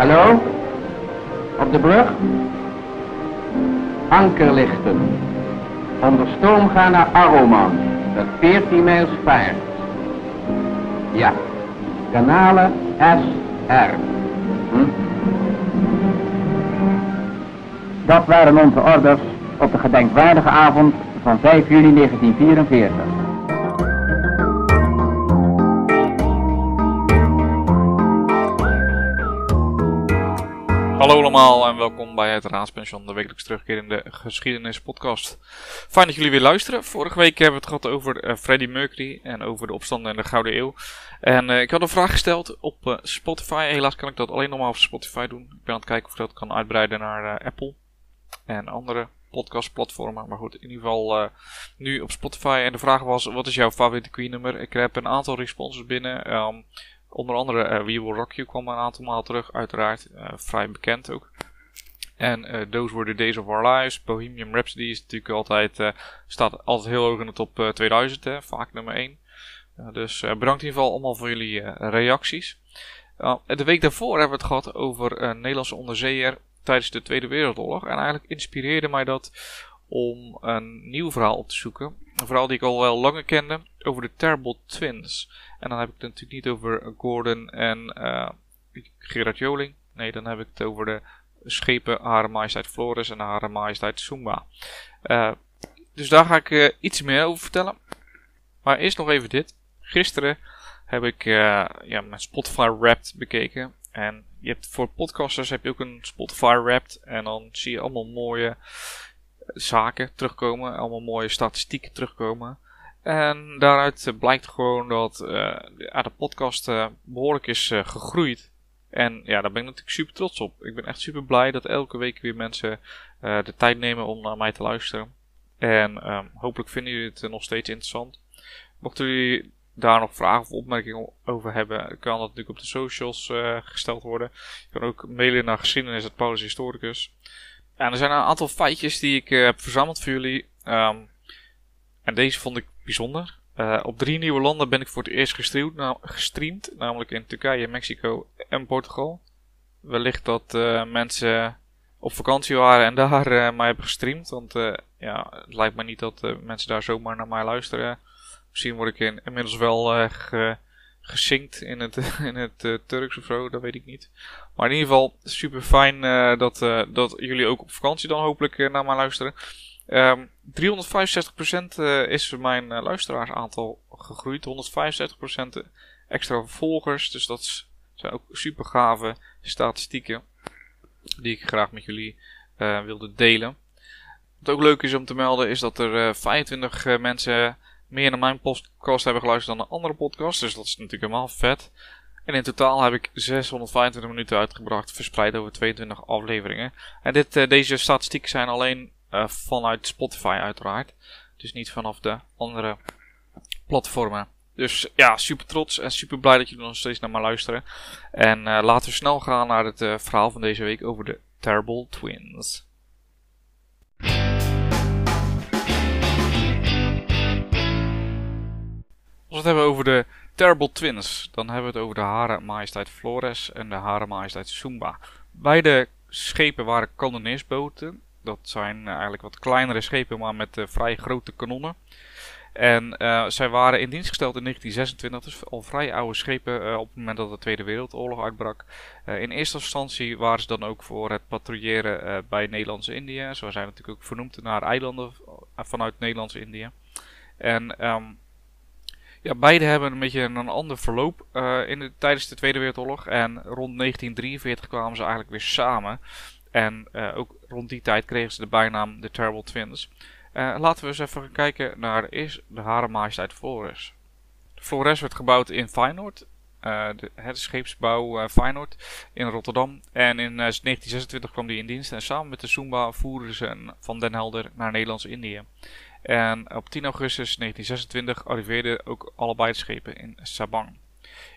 Hallo? Op de brug? Ankerlichten. Onder stoom gaan naar Aroman. Dat 14 mijls vaart. Ja. Kanalen SR. Hm? Dat waren onze orders op de gedenkwaardige avond van 5 juli 1944. Allemaal en welkom bij het Raadspension, de wekelijks terugkerende geschiedenispodcast. Fijn dat jullie weer luisteren. Vorige week hebben we het gehad over uh, Freddie Mercury en over de opstanden in de Gouden Eeuw. En uh, ik had een vraag gesteld op uh, Spotify. Helaas kan ik dat alleen nog maar op Spotify doen. Ik ben aan het kijken of ik dat kan uitbreiden naar Apple en andere podcastplatformen. Maar goed, in ieder geval nu op Spotify. En de vraag was, wat is jouw favoriete Queen nummer? Ik heb een aantal responses binnen. Um, Onder andere uh, We Will Rock You kwam een aantal maal terug, uiteraard. Uh, vrij bekend ook. En uh, Those Were the Days of Our Lives. Bohemian Rhapsody is natuurlijk altijd, staat altijd heel hoog in de top 2000, hè, vaak nummer 1. dus bedankt in ieder geval allemaal voor jullie reacties. de week daarvoor hebben we het gehad over Nederlandse onderzeeër tijdens de Tweede Wereldoorlog. En eigenlijk inspireerde mij dat om een nieuw verhaal op te zoeken. Een verhaal die ik al wel langer kende over de Terrible Twins. En dan heb ik het natuurlijk niet over Gordon en uh, Gerard Joling. Nee, dan heb ik het over de schepen Hare Majesteit Flores en Hare Majesteit Sumba. Uh, dus daar ga ik uh, iets meer over vertellen. Maar eerst nog even dit. Gisteren heb ik ja, mijn Spotify Wrapped bekeken. En je hebt voor podcasters heb je ook een Spotify Wrapped. En dan zie je allemaal mooie zaken terugkomen. Allemaal mooie statistieken terugkomen. En daaruit blijkt gewoon dat uh, de podcast uh, behoorlijk is gegroeid. En ja, daar ben ik natuurlijk super trots op. Ik ben echt super blij dat elke week weer mensen de tijd nemen om naar mij te luisteren. En um, hopelijk vinden jullie het nog steeds interessant. Mochten jullie daar nog vragen of opmerkingen over hebben, kan dat natuurlijk op de socials gesteld worden. Je kan ook mailen naar geschiedenis het Paulus Historicus. En er zijn een aantal feitjes die ik heb verzameld voor jullie. Um, en deze vond ik bijzonder. Uh, op drie nieuwe landen ben ik voor het eerst gestreamd, namelijk in Turkije, Mexico en Portugal. Wellicht dat uh, mensen op vakantie waren en daar mij hebben gestreamd, want ja, het lijkt me niet dat mensen daar zomaar naar mij luisteren. Misschien word ik in, inmiddels wel ge, gesinkt in het, in het Turks of zo, dat weet ik niet. Maar in ieder geval super fijn dat, dat jullie ook op vakantie dan hopelijk naar mij luisteren. Um, 365% uh, is mijn luisteraarsaantal gegroeid. 165% extra volgers. Dus dat zijn ook super gave statistieken. Die ik graag met jullie wilde delen. Wat ook leuk is om te melden is dat er 25 uh, mensen meer naar mijn podcast hebben geluisterd dan een andere podcast. Dus dat is natuurlijk helemaal vet. En in totaal heb ik 625 minuten uitgebracht, verspreid over 22 afleveringen. En dit, uh, deze statistieken zijn alleen uh, vanuit Spotify uiteraard. Dus niet vanaf de andere platformen. Dus ja, super trots en super blij dat jullie nog steeds naar me luisteren. En uh, laten we snel gaan naar het verhaal van deze week over de Terrible Twins. We het hebben over de Terrible Twins, dan hebben we het over de Hare Majesteit Flores en de Hare Majesteit Sumba. Beide schepen waren kanoneersboten dat zijn eh, eigenlijk wat kleinere schepen, maar met uh, vrij grote kanonnen. En uh, zij waren in dienst gesteld in 1926, dus al vrij oude schepen op het moment dat de Tweede Wereldoorlog uitbrak. In eerste instantie waren ze dan ook voor het patrouilleren bij Nederlands-Indië. Zo zijn natuurlijk ook vernoemd naar eilanden vanuit Nederlands-Indië. En um, ja, beide hebben een beetje een ander verloop in de, tijdens de Tweede Wereldoorlog. En rond 1943 kwamen ze eigenlijk weer samen. En uh, ook rond die tijd kregen ze de bijnaam de Terrible Twins. Uh, laten we eens even gaan kijken naar is de Hare Majesteit Flores. Flores werd gebouwd in Feyenoord. De, het scheepsbouw Feyenoord in Rotterdam. En in 1926 kwam die in dienst. En samen met de Zumba voerden ze van Den Helder naar Nederlands-Indië. En op 10 augustus 1926 arriveerden ook allebei de schepen in Sabang.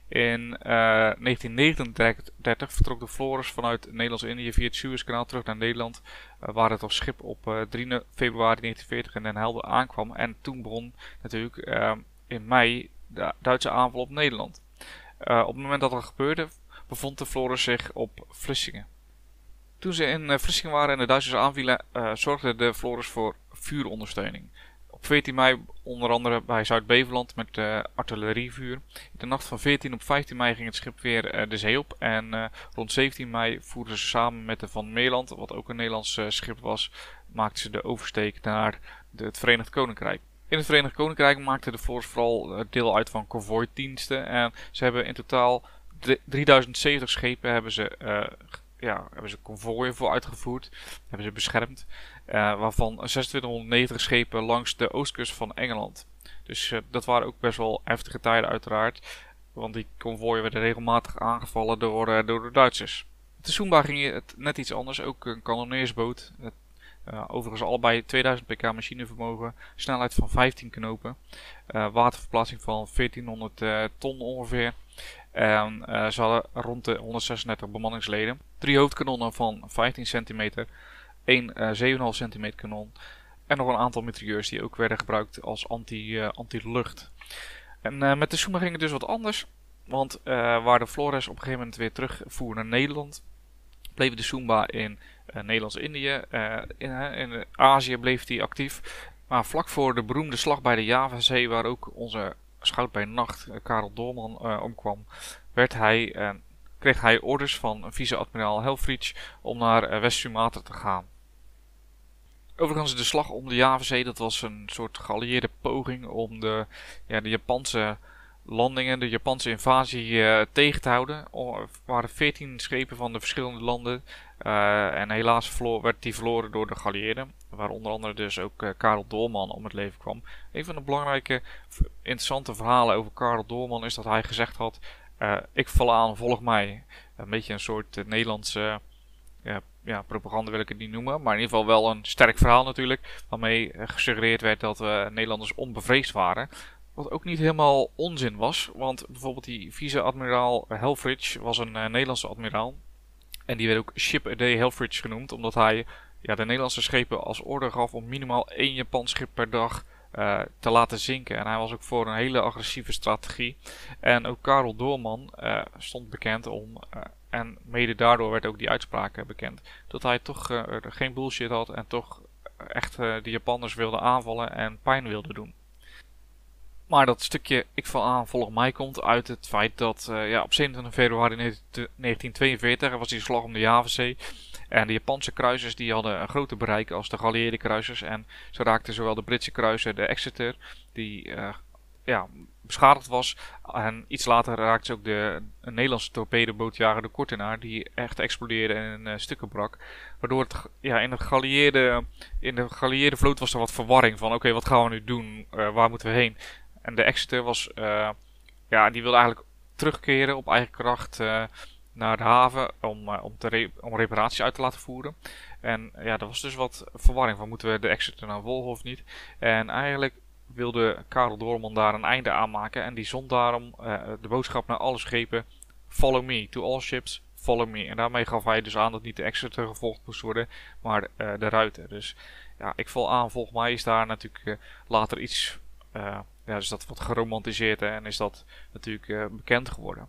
In uh, eh, 1939 vertrok de Flores vanuit Nederlands-Indië via het Suezkanaal terug naar Nederland, uh, waar het als schip op uh, eh, 3 februari 1940 in Den Helder aankwam. En toen begon natuurlijk in mei de Duitse aanval op Nederland. op het moment dat dat gebeurde, bevond de Flores zich op Vlissingen. Toen ze in Vlissingen waren en de Duitsers aanvielen, zorgde de Flores voor vuurondersteuning. Op 14 mei onder andere bij Zuid-Beveland met artillerievuur. In de nacht van 14 op 15 mei ging het schip weer de zee op. En rond 17 mei voerden ze samen met de Van Meerland, wat ook een Nederlands schip was, maakten ze de oversteek naar het Verenigd Koninkrijk. In het Verenigd Koninkrijk maakte de Force vooral eh, deel uit van convoydiensten. En ze hebben in totaal 3070 schepen hebben ze, uh, ja, hebben ze konvooien voor uitgevoerd. Hebben ze beschermd. Uh, waarvan 2690 schepen langs de oostkust van Engeland. Dus uh, dat waren ook best wel heftige tijden uiteraard. Want die konvooien werden regelmatig aangevallen door, door de Duitsers. De Sumba ging het net iets anders. Ook een kanoneersboot. Uh, overigens allebei 2000 pk machinevermogen, snelheid van 15 knopen, waterverplaatsing van 1400 uh, ton ongeveer. En ze hadden rond de 136 bemanningsleden. Drie hoofdkanonnen van 15 centimeter, één 7,5 centimeter kanon en nog een aantal mitrailleurs die ook werden gebruikt als anti-lucht. en met de Suma ging het dus wat anders. Want waar de Flores op een gegeven moment weer terugvoer naar Nederland, bleef de Sumba in uh, Nederlands-Indië. Uh, in, in Azië bleef hij actief. Maar vlak voor de beroemde slag bij de Javazee, waar ook onze schout bij nacht, uh, Karel Doorman, omkwam, werd hij, kreeg hij orders van vice-admiraal Helfrich om naar West-Sumatra te gaan. Overigens, de slag om de Javazee, dat was een soort geallieerde poging om de, ja, de Japanse landingen, de Japanse invasie uh, tegen te houden. Er waren 14 schepen van de verschillende landen. Uh, en helaas werd die verloren door de geallieerden. Waar onder andere dus ook uh, Karel Doorman om het leven kwam. Een van de belangrijke, interessante verhalen over Karel Doorman is dat hij gezegd had: Ik val aan, volg mij. Een beetje een soort Nederlandse ja, propaganda wil ik het niet noemen. Maar in ieder geval wel een sterk verhaal natuurlijk. Waarmee gesuggereerd werd dat we Nederlanders onbevreesd waren. Wat ook niet helemaal onzin was. Want bijvoorbeeld die vice-admiraal Helfrich was een uh, Nederlandse admiraal. En die werd ook Ship a Day Helfrich genoemd. Omdat hij ja, de Nederlandse schepen als order gaf om minimaal één Japans schip per dag te laten zinken. En hij was ook voor een hele agressieve strategie. En ook Karel Doorman stond bekend om. En mede daardoor werd ook die uitspraak bekend. Dat hij toch geen bullshit had en toch echt de Japanners wilde aanvallen en pijn wilde doen. Maar dat stukje ik val aan volgens mij komt uit het feit dat ja, op 27 februari 1942 was die slag om de Javazee. En de Japanse kruisers die hadden een groter bereik als de geallieerde kruisers. En ze raakten zowel de Britse kruiser, de Exeter, die ja, beschadigd was. En iets later raakte ze ook de Nederlandse torpedobootjager de Kortenaar, die echt explodeerde en uh, stukken brak. Waardoor het, ja, in, het geallieerde, in de geallieerde vloot was er wat verwarring van, oké, wat gaan we nu doen? waar moeten we heen? En de Exeter was, uh, ja, die wilde eigenlijk terugkeren op eigen kracht naar de haven om, om, te om reparaties uit te laten voeren. En ja, er was dus wat verwarring van moeten we de Exeter naar volgen of niet. En eigenlijk wilde Karel Doorman daar een einde aan maken en die zond daarom de boodschap naar alle schepen: Follow me, to all ships, follow me. En daarmee gaf hij dus aan dat niet de Exeter gevolgd moest worden, maar de Ruiter. Dus ja, ik val aan, volgens mij is daar natuurlijk later iets ja, dus dat wordt geromantiseerd en is dat natuurlijk bekend geworden.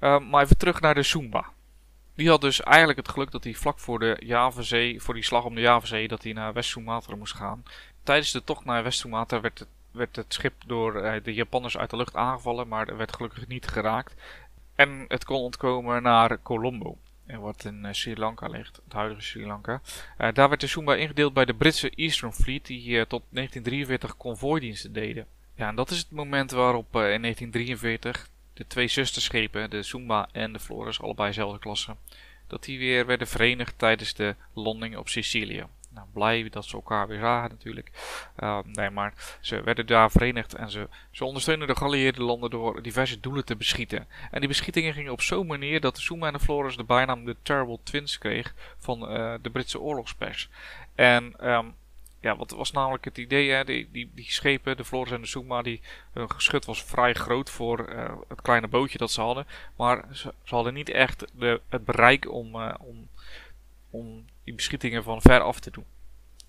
Uh, maar even terug naar de Sumba. Die had dus eigenlijk het geluk dat hij vlak voor de Javazee, voor die slag om de Javazee, dat hij naar West-Sumatra moest gaan. Tijdens de tocht naar West-Sumatra werd het, werd het schip door uh, de Japanners uit de lucht aangevallen, maar er werd gelukkig niet geraakt. En het kon ontkomen naar Colombo wat in uh, Sri Lanka ligt, het huidige Sri Lanka. Daar werd de Sumba ingedeeld bij de Britse Eastern Fleet, die tot 1943 konvooidiensten deden. Ja, en dat is het moment waarop in 1943 de twee zusterschepen, de Sumba en de Flores, allebei dezelfde klasse, dat die weer werden verenigd tijdens de landing op Sicilië. Nou, blij dat ze elkaar weer zagen natuurlijk. Uh, nee, maar ze werden daar verenigd en ze, ze ondersteunden de geallieerde landen door diverse doelen te beschieten. En die beschietingen gingen op zo'n manier dat de Sumba en de Flores de bijnaam de Terrible Twins kreeg van uh, de Britse oorlogspers. En um, ja, wat was namelijk het idee? Hè? Die, die, die schepen, de Flores en de Suma, die, hun geschut was vrij groot voor uh, het kleine bootje dat ze hadden. Maar ze, ze hadden niet echt de, het bereik om, uh, om, om die beschietingen van ver af te doen.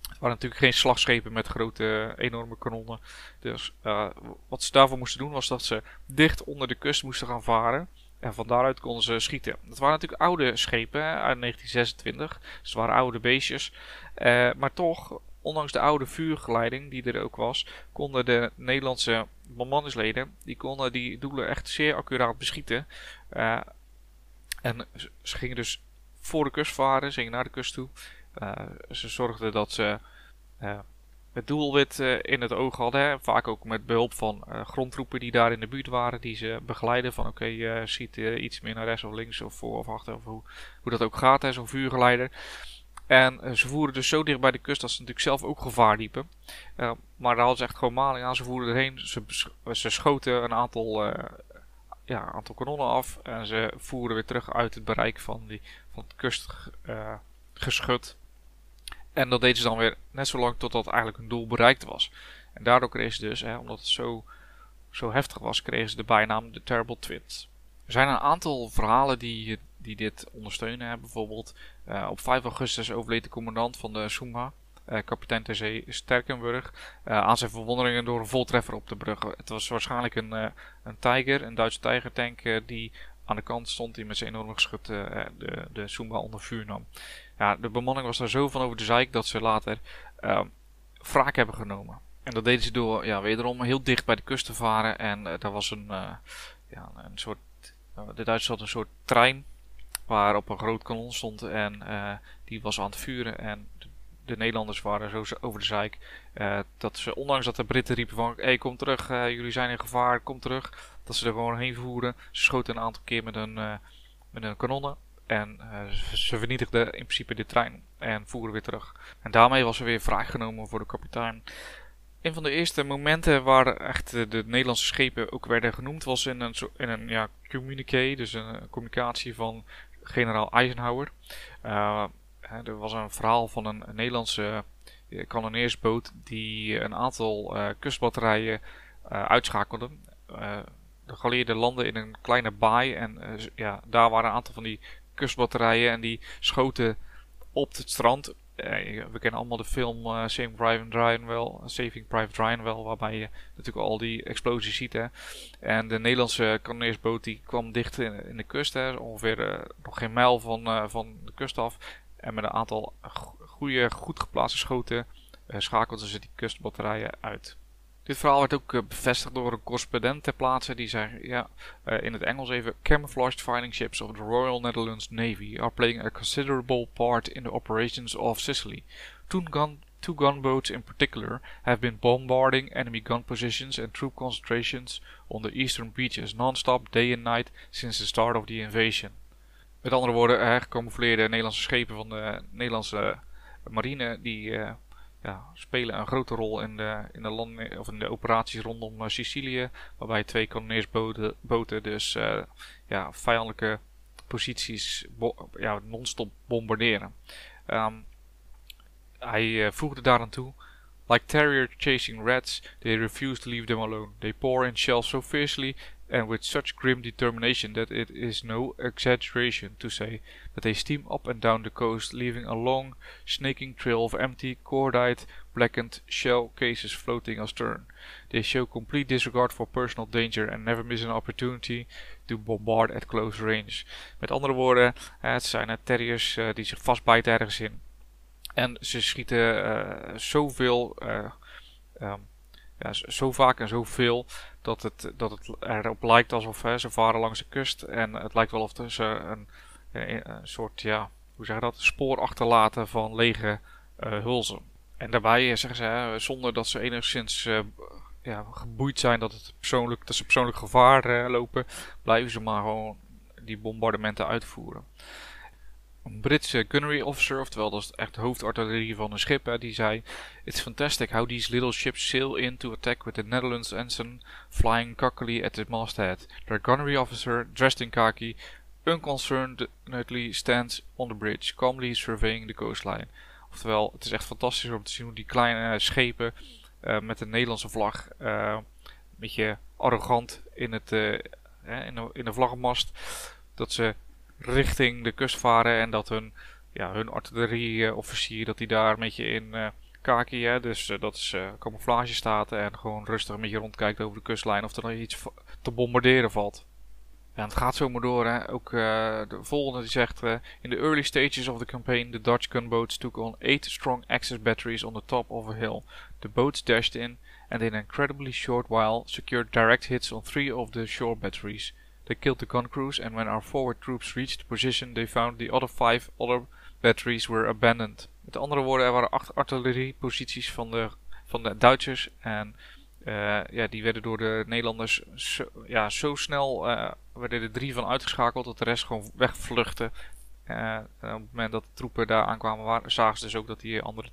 Het waren natuurlijk geen slagschepen met grote, enorme kanonnen. Dus uh, wat ze daarvoor moesten doen was dat ze dicht onder de kust moesten gaan varen. En van daaruit konden ze schieten. Dat waren natuurlijk oude schepen uit 1926. Dus het waren oude beestjes. maar toch, ondanks de oude vuurgeleiding die er ook was, konden de Nederlandse bemanningsleden die konden die doelen echt zeer accuraat beschieten. en ze gingen dus voor de kust varen, ze gingen naar de kust toe. ze zorgden dat ze het doelwit uh, in het oog hadden. Vaak ook met behulp van grondtroepen die daar in de buurt waren. Die ze begeleiden van oké, je ziet iets meer naar rechts of links of voor of achter. Of hoe, hoe dat ook gaat, zo'n vuurgeleider. En ze voeren dus zo dicht bij de kust dat ze natuurlijk zelf ook gevaar liepen. maar daar hadden ze echt gewoon maling aan. Ze voeren erheen. Ze, ze schoten een aantal, ja, aantal kanonnen af. En ze voeren weer terug uit het bereik van, die, van het kustgeschut. En dat deden ze dan weer net zo lang totdat eigenlijk hun doel bereikt was. En daardoor kregen ze dus, hè, omdat het zo, zo heftig was, kregen ze de bijnaam de Terrible Twins. Er zijn een aantal verhalen die, die dit ondersteunen. Bijvoorbeeld uh, op 5 augustus overleed de commandant van de Summa, uh, kapitein ter zee Sterkenburg, aan zijn verwonderingen door een voltreffer op de brug. Het was waarschijnlijk een, een Tiger, een Duitse Tigertank, die aan de kant stond die met zijn enorme geschut de, de Summa onder vuur nam. Ja, de bemanning was daar zo van over de zeik dat ze later uh, wraak hebben genomen. En dat deden ze door ja, wederom heel dicht bij de kust te varen. En uh, daar was een, uh, ja, een soort. Uh, de Duitsers hadden een soort trein waar op een groot kanon stond. En die was aan het vuren. En de, de Nederlanders waren zo over de zeik. dat ze, ondanks dat de Britten riepen van: hé, hey, kom terug, jullie zijn in gevaar, kom terug. Dat ze er gewoon heen voeren. Ze schoten een aantal keer met een, met een kanonnen. En uh, ze vernietigden in principe de trein en voeren weer terug. En daarmee was er weer vrijgenomen voor de kapitein. Een van de eerste momenten waar echt de, Nederlandse schepen ook werden genoemd was in een, in een ja, communiqué, dus een communicatie van generaal Eisenhower. Uh, er was een verhaal van een, Nederlandse kanoneersboot die een aantal kustbatterijen uitschakelde. De landen in een kleine baai en ja, daar waren een aantal van die kustbatterijen en die schoten op het strand. Eh, we kennen allemaal de film uh, Saving Private Ryan wel, Saving waarbij je natuurlijk al die explosies ziet. Hè. En de Nederlandse kanoneersboot die kwam dicht in, de kust, hè, ongeveer nog geen mijl van, van de kust af. En met een aantal goede, goed geplaatste schoten schakelden ze die kustbatterijen uit. Dit verhaal werd ook uh, bevestigd door een correspondent ter plaatse die zei, ja, uh, in het Engels even, camouflaged fighting ships of the Royal Netherlands Navy are playing a considerable part in the operations of Sicily. Two, gun, two gunboats in particular have been bombarding enemy gun positions and troop concentrations on the eastern beaches non-stop day and night since the start of the invasion. Met andere woorden, uh, gecamoufleerde Nederlandse schepen van de Nederlandse marine die uh, ja, spelen een grote rol in de, in de, landen, of in de operaties rondom uh, Sicilië. Waarbij twee kanoneersboten boten dus uh, ja, vijandelijke posities ja, non-stop bombarderen. Um, hij uh, voegde daaraan toe. Like terrier chasing rats, they refuse to leave them alone. They pour in shells so fiercely and with such grim determination that it is no exaggeration to say that they steam up and down the coast, leaving a long, snaking trail of empty, cordite, blackened shell cases floating astern. They show complete disregard for personal danger and never miss an opportunity to bombard at close range. Met andere woorden, het zijn terriers uh, die zich vastbijten ergens in. En ze schieten uh, zoveel, uh, um, ja, zo vaak en zoveel dat het, dat het erop lijkt alsof ze varen langs de kust. En het lijkt wel of ze een, een, soort, ja, hoe zeg je dat, spoor achterlaten van lege uh, hulzen. En daarbij zeggen ze, hè, zonder dat ze enigszins uh, ja, geboeid zijn dat, het persoonlijk, dat ze persoonlijk gevaar lopen, blijven ze maar gewoon die bombardementen uitvoeren een Britse gunnery officer, oftewel dat is echt de hoofdartillerie van een schip, hè, die zei: It's fantastic how these little ships sail in to attack with the Netherlands ensign flying cockily at the masthead. Their gunnery officer, dressed in khaki, unconcernedly stands on the bridge, calmly surveying the coastline. Oftewel, het is echt fantastisch om te zien hoe die kleine schepen uh, met de Nederlandse vlag, uh, een beetje arrogant in, het, uh, in, de, in de vlaggenmast, dat ze richting de kust varen en dat hun, ja, hun artillerieofficier dat hij daar een beetje in uh, kaki, hè, dus uh, dat is uh, camouflage staat en gewoon rustig een beetje rondkijkt over de kustlijn of er nog iets te bombarderen valt. En het gaat zomaar door. Hè. Ook de volgende die zegt: In the early stages of the campaign, the Dutch gunboats took on eight strong Axis batteries on the top of a hill. The boats dashed in and in an incredibly short while secured direct hits on three of the shore batteries. They killed the gun crews, and when our forward troops reached the position, they found the other five other batteries were abandoned. Met andere woorden, er waren acht artillerieposities van de, van de Duitsers. En uh, ja, die werden door de Nederlanders zo, ja, zo snel, uh, werden er drie van uitgeschakeld dat de rest gewoon wegvluchtte. Uh, op het moment dat de troepen daar aankwamen, waren, zagen ze dus ook dat die andere,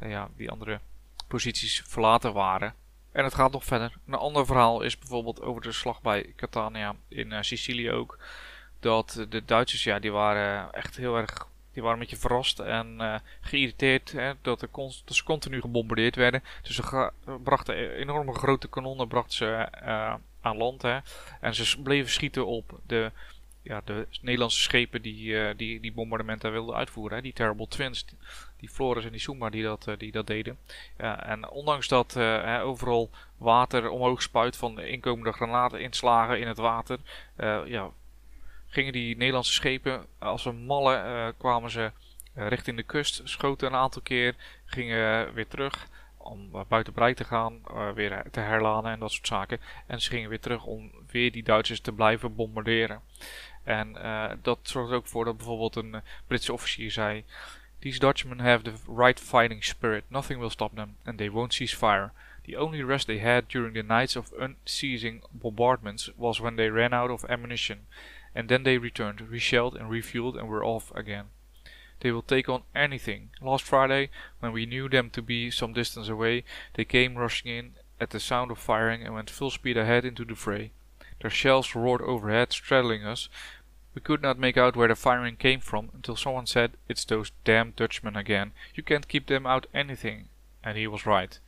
ja, die andere posities verlaten waren. En het gaat nog verder. Een ander verhaal is bijvoorbeeld over de slag bij Catania in Sicilië ook. Dat de Duitsers, ja, die waren echt heel erg die waren een beetje verrast en uh, geïrriteerd hè, dat, er ze continu gebombardeerd werden. Dus ze brachten e-, enorme grote kanonnen brachten ze, uh, aan land. Hè, en ze bleven schieten op de, ja, de Nederlandse schepen die, uh, die die bombardementen wilden uitvoeren. Hè, die Terrible Twins, die, Flores en die Suma die dat, die dat deden. en ondanks dat overal water omhoog spuit van de inkomende granateninslagen in het water, ja, gingen die Nederlandse schepen als een malle kwamen ze richting de kust, schoten een aantal keer, gingen weer terug om buiten bereik te gaan, weer te herladen en dat soort zaken. En ze gingen weer terug om weer die Duitsers te blijven bombarderen. En eh, dat zorgt ook voor dat bijvoorbeeld een eh, Britse officier zei: These Dutchmen have the right fighting spirit. Nothing will stop them, and they won't cease fire. The only rest they had during the nights of unceasing bombardments was when they ran out of ammunition. and then they returned, reshelled and refueled and were off again. They will take on anything. Last Friday, when we knew them to be some distance away, they came rushing in at the sound of firing and went full speed ahead into the fray. Their shells roared overhead, straddling us. We could not make out where the firing came from until someone said, It's those damn Dutchmen again. You can't keep them out anything. And he was right.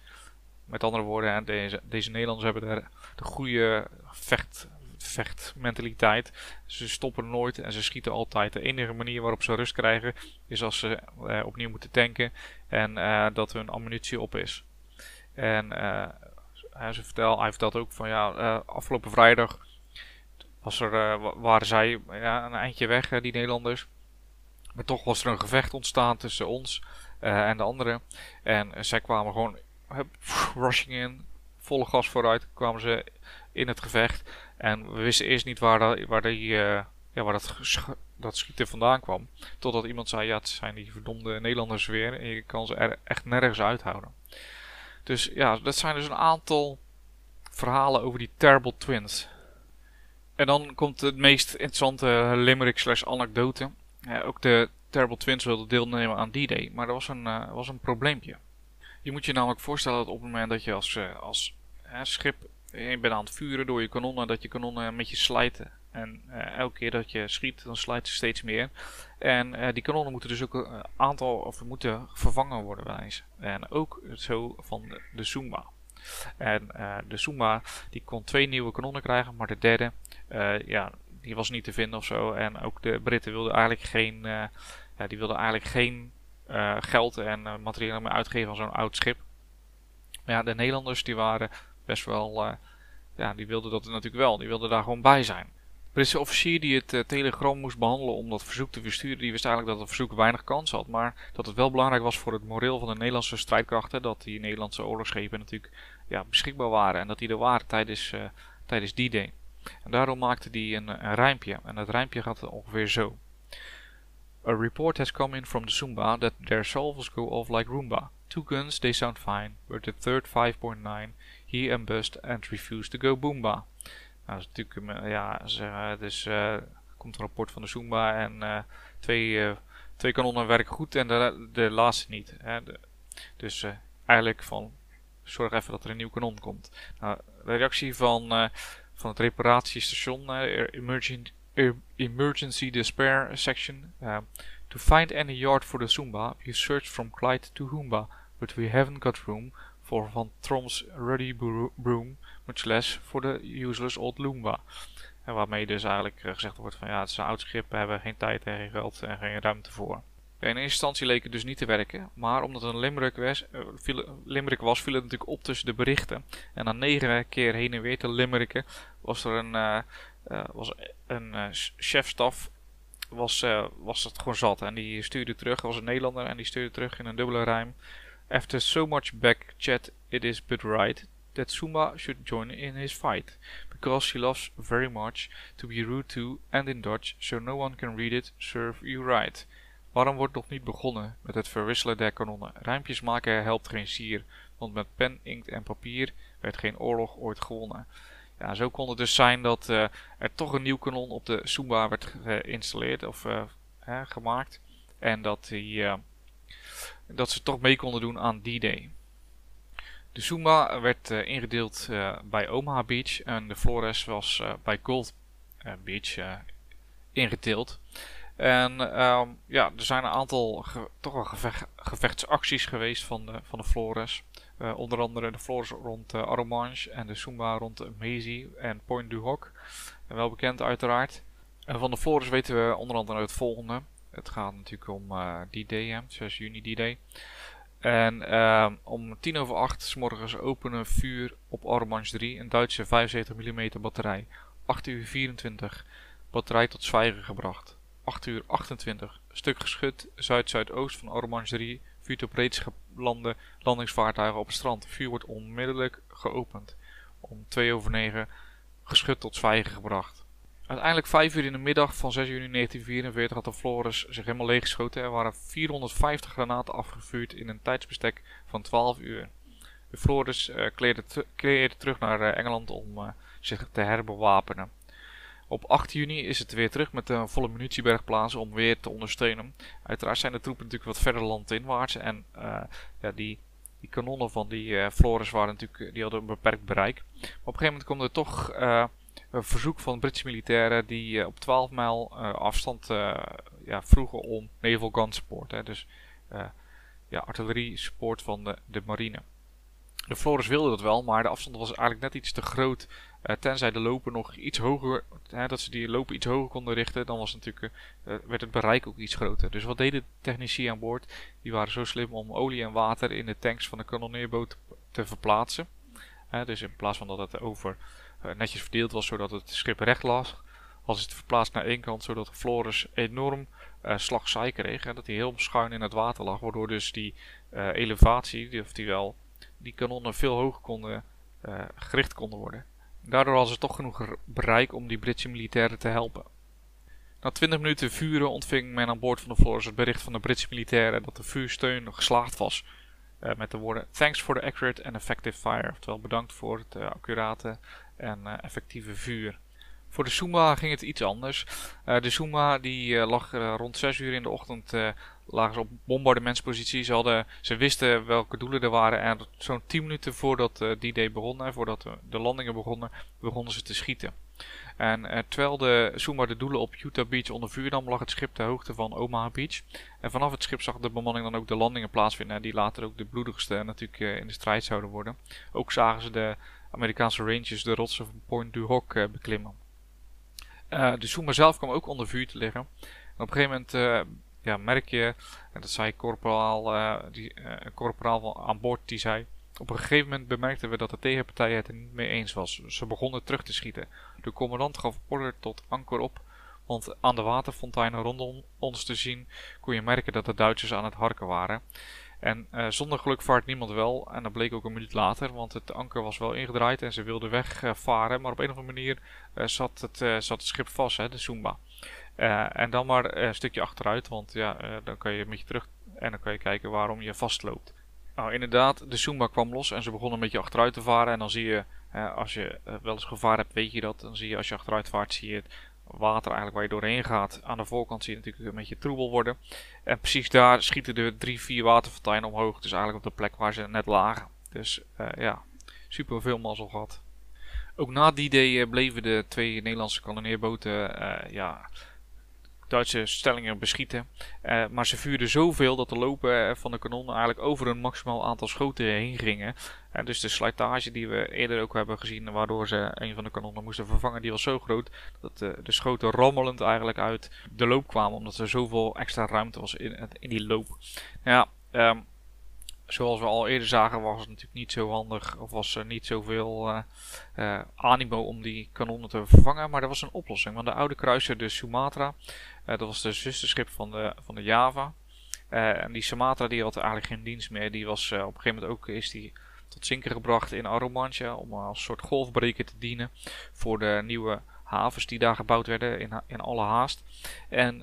Met andere woorden, deze, deze Nederlanders hebben daar de goede vecht, vechtmentaliteit. Ze stoppen nooit en ze schieten altijd. De enige manier waarop ze rust krijgen is als ze uh, opnieuw moeten tanken en uh, dat hun ammunitie op is. En uh, ze vertelt, hij vertelt ook van ja, afgelopen vrijdag was er, waren zij ja, een eindje weg, die Nederlanders. Maar toch was er een gevecht ontstaan tussen ons en de anderen. En zij kwamen gewoon rushing in, volle gas vooruit, kwamen ze in het gevecht. En we wisten eerst niet waar, dat, waar, die, ja, waar dat, dat schieten vandaan kwam. Totdat iemand zei, ja het zijn die verdomde Nederlanders weer. En je kan ze er echt nergens uithouden. Dus ja, dat zijn dus een aantal verhalen over die Terrible Twins. En dan komt het meest interessante limerick slash anekdote. Ook de Terrible Twins wilden deelnemen aan D-Day, maar er was een, uh, was een probleempje. Je moet je namelijk voorstellen dat op het moment dat je als, uh, als schip je bent aan het vuren door je kanonnen, dat je kanonnen met je slijten. En uh, elke keer dat je schiet, dan slijt ze steeds meer. En uh, die kanonnen moeten dus ook een aantal, of moeten vervangen worden wijs. En ook zo van de, de Zumba. En uh, de Zumba die kon twee nieuwe kanonnen krijgen, maar de derde, ja, die was niet te vinden of zo. En ook de Britten wilden eigenlijk geen, ja, die wilden eigenlijk geen geld en materiaal meer uitgeven aan zo'n oud schip. Maar ja, de Nederlanders die waren best wel, ja, die wilde dat natuurlijk wel. Die wilde daar gewoon bij zijn. Britse officier die het uh, telegram moest behandelen om dat verzoek te versturen, die wist eigenlijk dat het verzoek weinig kans had. Maar dat het wel belangrijk was voor het moreel van de Nederlandse strijdkrachten, dat die Nederlandse oorlogsschepen natuurlijk ja, beschikbaar waren. En dat die er waren tijdens, uh, tijdens die day. En daarom maakte hij een, een rijmpje. En dat rijmpje gaat ongeveer zo. A report has come in from the Zumba that their salvos go off like Roomba. Two guns, they sound fine, but the third 5.9 he embust and refused to go Boomba. Nou, natuurlijk, ja, zeg, dus komt een rapport van de Zumba en uh, twee, twee kanonnen werken goed en de, de laatste niet. Hè. Dus eigenlijk van, zorg even dat er een nieuw kanon komt. Nou, de reactie van, van het reparatiestation, emergency, Despair Section. to find any yard for the Zumba, we searched from Clyde to Hoomba, but we haven't got room voor Van Trom's Ruddy Broom, much less voor de useless old Loomba. En waarmee dus eigenlijk eh, gezegd wordt van ja, het is een oud schip, we hebben geen tijd en geen geld en geen ruimte voor. in eerste instantie leek het dus niet te werken, maar omdat het een limerick was, uh, viel, limerick was, viel het natuurlijk op tussen de berichten. En na negen keer heen en weer te limericken was er een, uh, was een chefstaf was, was het gewoon zat. En die stuurde terug, was een Nederlander, en die stuurde terug in een dubbele rijm. After so much back chat, it is but right that Suma should join in his fight, because she loves very much to be rude to and in Dutch, so no one can read it, serve you right. Waarom wordt nog niet begonnen met het verwisselen der kanonnen? Rijmpjes maken helpt geen sier, want met pen, inkt en papier werd geen oorlog ooit gewonnen. Ja, zo kon het dus zijn dat uh, er toch een nieuw kanon op de Sumba werd geïnstalleerd of uh, gemaakt. En dat, die, uh, dat ze toch mee konden doen aan D-Day. De Sumba werd ingedeeld bij Omaha Beach en de Flores was bij Gold Beach ingedeeld. En um, ja, er zijn een aantal toch wel gevecht, gevechtsacties geweest van de, van de Flores. Onder andere de Flores rond Arromanche en de Sumba rond Maisie en Point du Hoc. Wel bekend uiteraard. En van de Flores weten we onder andere het volgende. Het gaat natuurlijk om uh, D-Day, 6 juni D-Day. En uh, om tien over acht s morgens openen vuur op Arromanche 3, een Duitse 75 mm batterij. 8 uur 24, batterij tot zwijgen gebracht. 8 uur 28. Stuk geschut zuid-zuidoost van Ormange 3 vuurt op reeds gelande landingsvaartuigen op het strand. Vuur wordt onmiddellijk geopend. Om 2 over 9 geschut tot zwijgen gebracht. Uiteindelijk 5 uur in de middag van 6 juni 1944 had de Flores zich helemaal leeggeschoten. Er waren 450 granaten afgevuurd in een tijdsbestek van 12 uur. De Flores uh, keerde, terug naar uh, Engeland om uh, zich te herbewapenen. Op 8 juni is het weer terug met een volle munitiebergplaats om weer te ondersteunen. Uiteraard zijn de troepen natuurlijk wat verder landinwaarts. En ja, die, die kanonnen van die uh, Flores waren natuurlijk, die hadden een beperkt bereik. Maar op een gegeven moment kwam er toch een verzoek van Britse militairen die op 12 mijl afstand ja, vroegen om naval gun support. Hè, dus ja, artillerie support van de, de marine. De Flores wilde dat wel, maar de afstand was eigenlijk net iets te groot tenzij de lopen nog iets hoger, hè, dat ze die lopen iets hoger konden richten, dan was natuurlijk, werd het bereik ook iets groter. Dus wat deden de technici aan boord? Die waren zo slim om olie en water in de tanks van de kanonneerboot te verplaatsen. dus in plaats van dat het over netjes verdeeld was, zodat het schip recht lag, was het verplaatst naar één kant, zodat Flores enorm slagzij kreeg. Hè, dat hij heel schuin in het water lag, waardoor dus die elevatie, die, oftewel die kanonnen veel hoger konden, gericht konden worden. Daardoor hadden ze toch genoeg bereik om die Britse militairen te helpen. Na 20 minuten vuren ontving men aan boord van de Flores het bericht van de Britse militairen dat de vuursteun geslaagd was. Uh, met de woorden Thanks for the accurate and effective fire. Oftewel bedankt voor het uh, accurate en uh, effectieve vuur. Voor de Suma ging het iets anders. de Suma die lag rond 6 uur in de ochtend lagen op bombardementspositie. Ze, hadden, ze wisten welke doelen er waren. En zo'n 10 minuten voordat die day begon, voordat de landingen begonnen, begonnen ze te schieten. En uh, terwijl de Suma de doelen op Utah Beach onder vuur nam, lag het schip ter hoogte van Omaha Beach. En vanaf het schip zag de bemanning dan ook de landingen plaatsvinden. Die later ook de bloedigste natuurlijk uh, in de strijd zouden worden. Ook zagen ze de Amerikaanse Rangers de rotsen van Point du Hoc beklimmen. de Suma zelf kwam ook onder vuur te liggen. En op een gegeven moment ja, merk je, en dat zei corporaal, uh, die, corporaal aan boord, die zei, op een gegeven moment bemerkten we dat de tegenpartij het er niet mee eens was. Ze begonnen terug te schieten. De commandant gaf order tot anker op, want aan de waterfonteinen rondom ons te zien kon je merken dat de Duitsers aan het harken waren. En uh, zonder geluk vaart niemand wel. En dat bleek ook een minuut later, want het anker was wel ingedraaid en ze wilden wegvaren. maar op een of andere manier zat, het, zat het schip vast, hè, de Zumba. En dan maar een stukje achteruit, want ja, dan kan je een beetje terug en dan kan je kijken waarom je vastloopt. Nou, inderdaad, de Zumba kwam los en ze begonnen een beetje achteruit te varen. En dan zie je, als je wel eens gevaar hebt, weet je dat. Dan zie je als je achteruit vaart, zie je het water eigenlijk waar je doorheen gaat. Aan de voorkant zie je natuurlijk een beetje troebel worden. En precies daar schieten de drie, vier waterfonteinen omhoog. Dus eigenlijk op de plek waar ze net lagen. Dus ja, super veel mazzel gehad. Ook na die day bleven de twee Nederlandse kanoneerboten ja, Duitse stellingen beschieten. Uh, maar ze vuurden zoveel dat de lopen van de kanonnen eigenlijk over een maximaal aantal schoten heen gingen. Uh, dus de slijtage die we eerder ook hebben gezien, waardoor ze een van de kanonnen moesten vervangen, die was zo groot dat de, de schoten rammelend eigenlijk uit de loop kwamen. Omdat er zoveel extra ruimte was in, in die loop. Ja, um, zoals we al eerder zagen, was het natuurlijk niet zo handig. Of was er niet zoveel animo om die kanonnen te vervangen. Maar er was een oplossing. Want de oude kruiser, de Sumatra, dat was de zusterschip van de, van de Java. en die Sumatra die had eigenlijk geen dienst meer. Die was op een gegeven moment ook is die tot zinken gebracht in Arromantia. Om als soort golfbreker te dienen voor de nieuwe havens die daar gebouwd werden in, in alle haast. En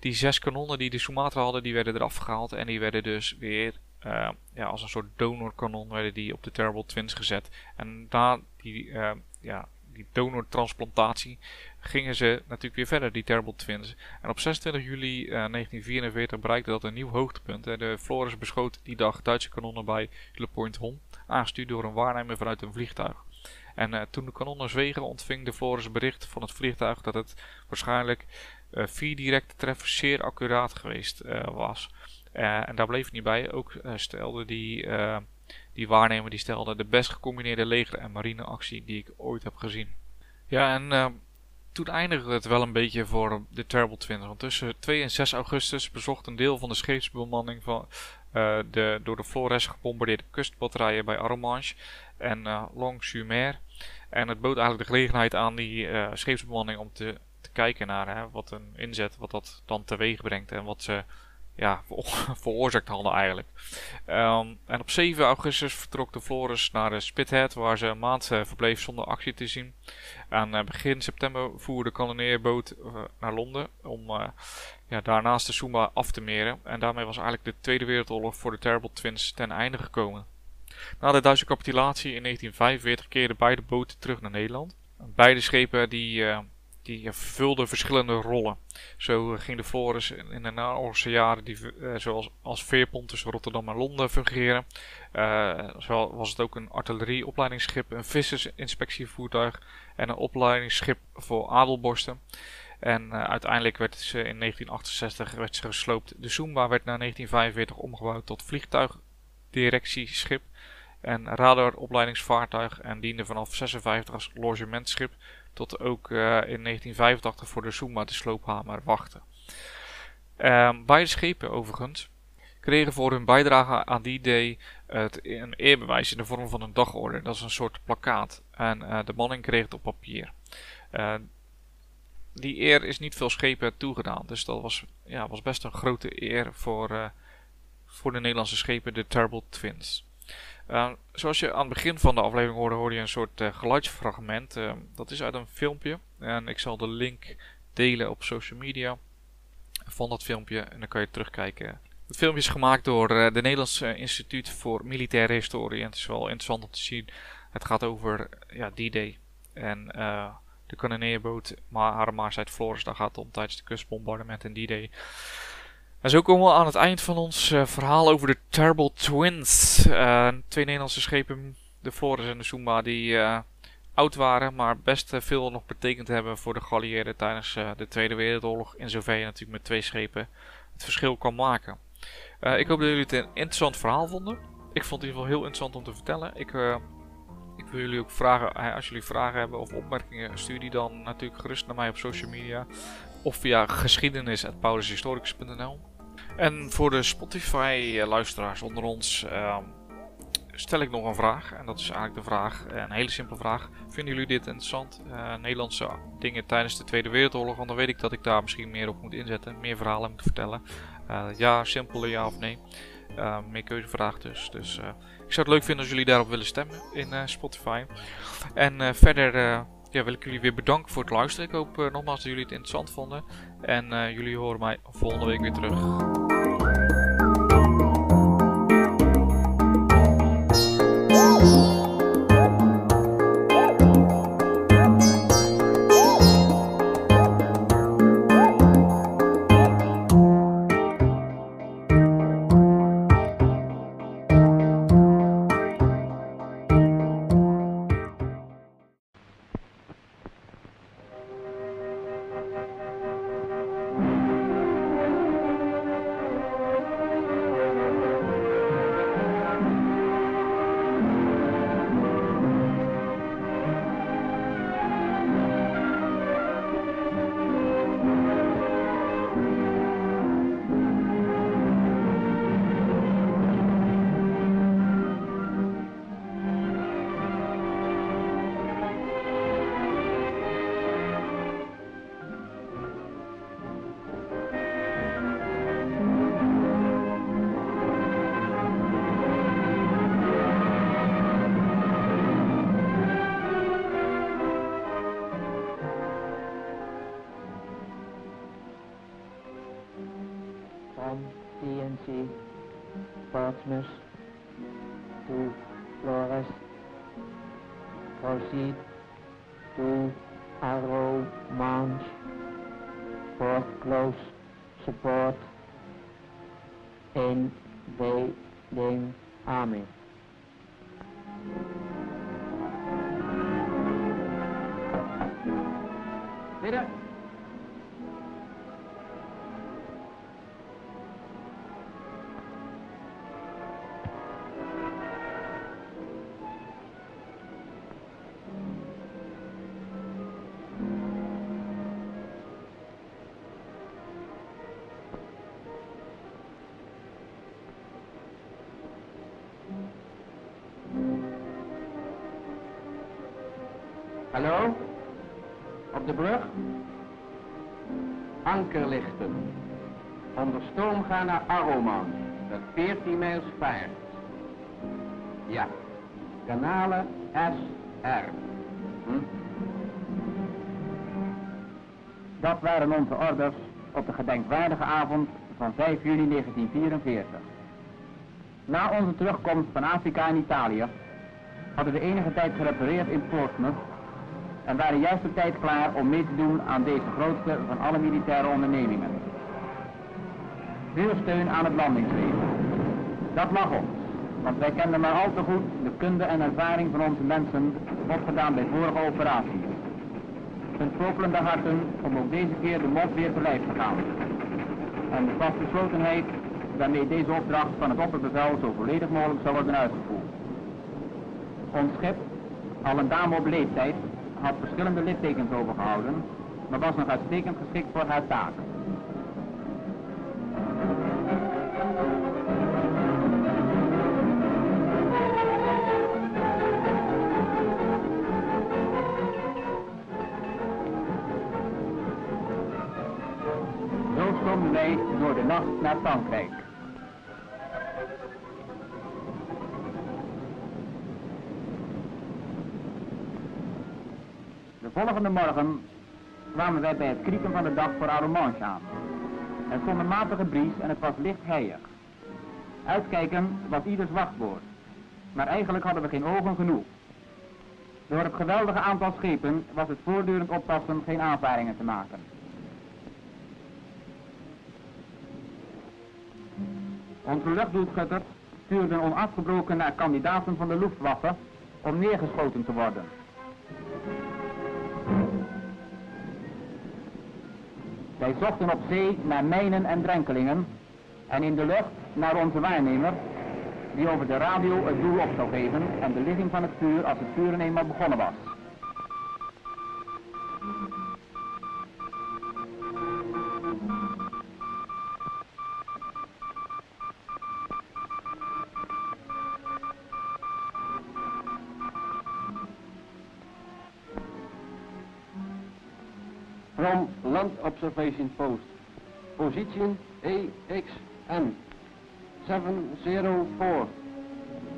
die zes kanonnen die de Sumatra hadden, die werden eraf gehaald. En die werden dus weer ja, als een soort donorkanon werden die op de Terrible Twins gezet. En na die, ja, die donortransplantatie gingen ze natuurlijk weer verder, die Terrible Twins. En op 26 juli uh, 1944 bereikte dat een nieuw hoogtepunt. De Flores beschoot die dag Duitse kanonnen bij Le Point Hon, aangestuurd door een waarnemer vanuit een vliegtuig. En toen de kanonnen zwegen ontving de Flores bericht van het vliegtuig dat het waarschijnlijk vier directe treffers zeer accuraat geweest was. Uh, en daar bleef het niet bij. Ook uh, stelde die, uh, die waarnemer die stelde de best gecombineerde leger- en marineactie die ik ooit heb gezien. Ja, en toen eindigde het wel een beetje voor de Terrible Twins. Want tussen 2 en 6 augustus bezocht een deel van de scheepsbemanning van de door de Flores gebombardeerde kustbatterijen bij Arromanches en Longnes-sur-Mer. En het bood eigenlijk de gelegenheid aan die scheepsbemanning om te, te kijken naar hè, wat een inzet, wat dat dan teweeg brengt en wat ze ja, veroorzaakt hadden eigenlijk. Um, en op 7 augustus vertrok de Flores naar de Spithead, waar ze een maand uh, verbleef zonder actie te zien. En uh, begin september voerde de kanoneerboot uh, naar Londen om ja, daarnaast de Sumba af te meren. En daarmee was eigenlijk de Tweede Wereldoorlog voor de Terrible Twins ten einde gekomen. Na de Duitse capitulatie in 1945 keerden beide boten terug naar Nederland. Beide schepen die die vervulde verschillende rollen. Zo ging de Flores in de naoorlogse jaren die, uh, zoals als veerpont tussen Rotterdam en Londen fungeren. Uh, zo was het ook een artillerieopleidingsschip, een vissersinspectievoertuig en een opleidingsschip voor adelborsten. En uiteindelijk werd ze in 1968 werd ze gesloopt. De Zumba werd na 1945 omgebouwd tot vliegtuigdirectieschip en radaropleidingsvaartuig en diende vanaf 56 als logementschip tot ook uh, in 1985 voor de Zuma de sloophamer wachten. Um, beide schepen overigens kregen voor hun bijdrage aan die day een eerbewijs in de vorm van een dagorde. Dat is een soort plakkaat. En uh, de manning kreeg het op papier. Uh, die eer is niet veel schepen toegedaan. Dus dat was, ja, was best een grote eer voor, voor de Nederlandse schepen, de Terrible Twins. Uh, zoals je aan het begin van de aflevering hoorde, hoorde je een soort uh, geluidsfragment. Uh, dat is uit een filmpje. En ik zal de link delen op social media van dat filmpje. En dan kan je terugkijken. Het filmpje is gemaakt door uh, de Nederlandse Instituut voor Militaire Historie. En het is wel interessant om te zien. Het gaat over ja, D-Day. En de kanoneerboot Haramaars uit Flores. Daar gaat het om tijdens de kustbombardement en D-Day. En zo komen we aan het eind van ons uh, verhaal over de Terrible Twins. Uh, twee Nederlandse schepen, de Flores en de Zumba, die uh, oud waren, maar best veel nog betekend hebben voor de geallieerden tijdens de Tweede Wereldoorlog. In zover je natuurlijk met twee schepen het verschil kan maken. ik hoop dat jullie het een interessant verhaal vonden. Ik vond het in ieder geval heel interessant om te vertellen. Ik, ik wil jullie ook vragen, als jullie vragen hebben of opmerkingen, stuur die dan natuurlijk gerust naar mij op social media. Of via geschiedenis.paulushistoricus.nl en voor de Spotify-luisteraars onder ons uh, stel ik nog een vraag. En dat is eigenlijk de vraag, een hele simpele vraag. Vinden jullie dit interessant? Uh, Nederlandse dingen tijdens de Tweede Wereldoorlog? Want dan weet ik dat ik daar misschien meer op moet inzetten. Meer verhalen moet vertellen. Uh, ja, simpele ja of nee. meer keuzevraag dus. Dus ik zou het leuk vinden als jullie daarop willen stemmen in Spotify. En verder ja, wil ik jullie weer bedanken voor het luisteren. Ik hoop nogmaals dat jullie het interessant vonden. En jullie horen mij volgende week weer terug. Portsmouth to Flores proceed to Arrow Mount for close support invading army. Naar Arroman. Dat 14 mijls vaart. Ja. Kanalen SR. Hm? Dat waren onze orders op de gedenkwaardige avond van 5 juli 1944. Na onze terugkomst van Afrika en Italië hadden we enige tijd gerepareerd in Portsmouth en waren juist op tijd klaar om mee te doen aan deze grootste van alle militaire ondernemingen. Vuursteun aan het landingswezen. Dat mag ons, want wij kenden maar al te goed de kunde en ervaring van onze mensen opgedaan bij vorige operaties. Hun popelende harten om ook deze keer de mond weer te lijf te gaan. En de vastbeslotenheid waarmee deze opdracht van het opperbevel zo volledig mogelijk zou worden uitgevoerd. Ons schip, al een dame op leeftijd, had verschillende littekens overgehouden, maar was nog uitstekend geschikt voor haar taak. Naar Frankrijk. De volgende morgen kwamen wij bij het krieken van de dag voor Arromanche aan. Er stond een matige bries en het was licht heilig. Uitkijken was ieders wachtwoord, maar eigenlijk hadden we geen ogen genoeg. Door het geweldige aantal schepen was het voortdurend oppassen geen aanvaringen te maken. Onze luchtdoelschutters stuurden onafgebroken naar kandidaten van de Luftwaffe om neergeschoten te worden. Wij zochten op zee naar mijnen en drenkelingen en in de lucht naar onze waarnemer, die over de radio het doel op zou geven en de ligging van het vuur als het vuren eenmaal begonnen was. Observation Post. Position AXN 704.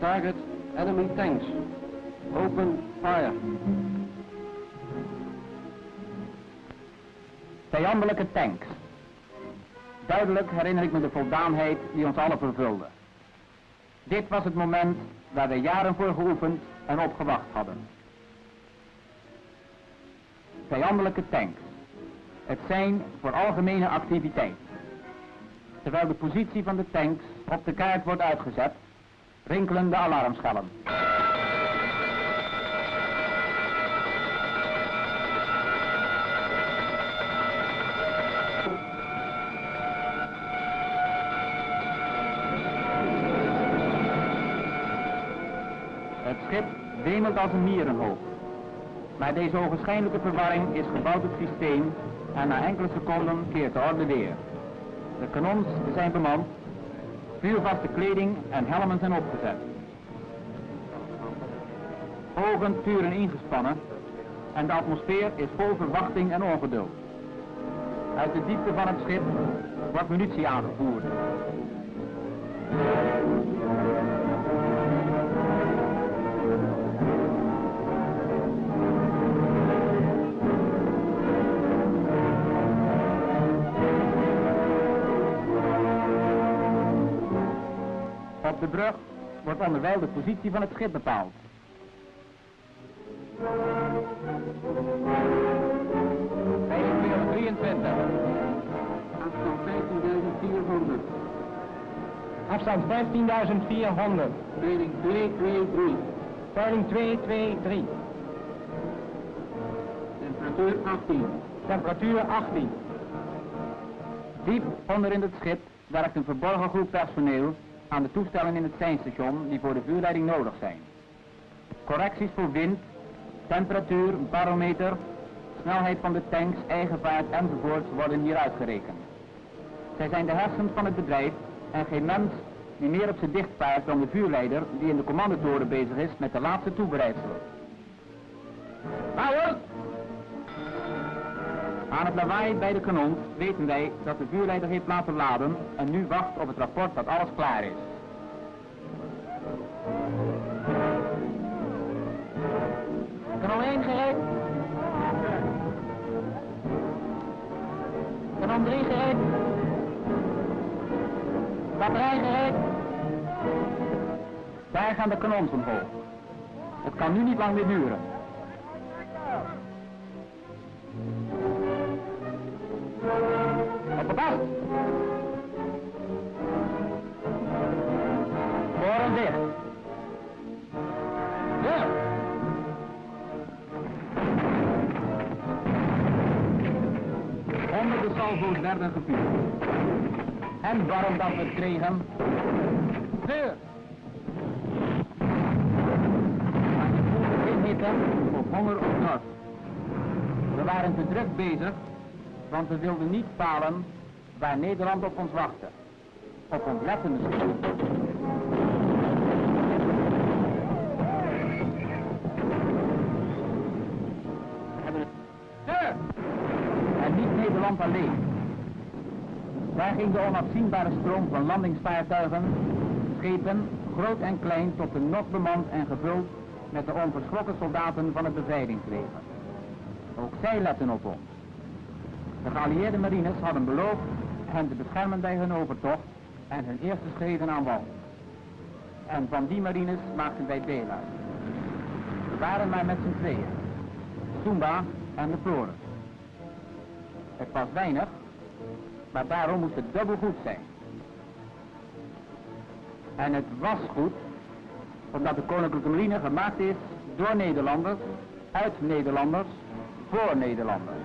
Target enemy tanks. Open fire. Vijandelijke tanks. Duidelijk herinner ik me de voldaanheid die ons allen vervulde. Dit was het moment waar wij jaren voor geoefend en op gewacht hadden. Vijandelijke tanks. Het zijn voor algemene activiteit. Terwijl de positie van de tanks op de kaart wordt uitgezet, rinkelen de alarmschellen. Het schip wemelt als een mierenhoop. Maar deze ogenschijnlijke verwarring is gebouwd op systeem en na enkele seconden keert de orde weer. De kanons zijn bemand, vuurvaste kleding en helmen zijn opgezet. Ogen turen ingespannen en de atmosfeer is vol verwachting en ongeduld. Uit de diepte van het schip wordt munitie aangevoerd. Op de brug wordt onderwijl de positie van het schip bepaald. Afstand 15.400. Afstand 15.400. Peiling 223. Peiling 223. Temperatuur 18. Temperatuur 18. Diep onder in het schip werkt een verborgen groep personeel aan de toestellen in het seinstation die voor de vuurleiding nodig zijn. Correcties voor wind, temperatuur, barometer, snelheid van de tanks, eigenvaart enzovoorts worden hier uitgerekend. Zij zijn de hersens van het bedrijf en geen mens die meer op zijn dicht paard dan de vuurleider die in de commandotoren bezig is met de laatste toebereidselen. Power! Aan het lawaai bij de kanon weten wij dat de vuurleider heeft laten laden en nu wacht op het rapport dat alles klaar is. Kanon 1 gereed. Kanon 3 gereed. Batterij gereed. Daar gaan de kanons omhoog. Het kan nu niet lang meer duren. Werden. En waarom dat we kregen? Deur. Maar je geen hitte of honger of dorst. We waren te druk bezig, want we wilden niet falen waar Nederland op ons wachtte. Op ons letten misschien. Deur! En niet Nederland alleen. Daar ging de onafzienbare stroom van landingsvaartuigen, schepen, groot en klein, tot de nog bemand en gevuld met de onverschrokken soldaten van het bevrijdingsleger. Ook zij letten op ons. De geallieerde marines hadden beloofd hen te beschermen bij hun overtocht en hun eerste schreden aan wal. En van die marines maakten wij deel uit. We waren maar met z'n tweeën. Toomba en de Flores. Het was weinig, maar daarom moest het dubbel goed zijn. En het was goed, omdat de Koninklijke Marine gemaakt is door Nederlanders, uit Nederlanders, voor Nederlanders.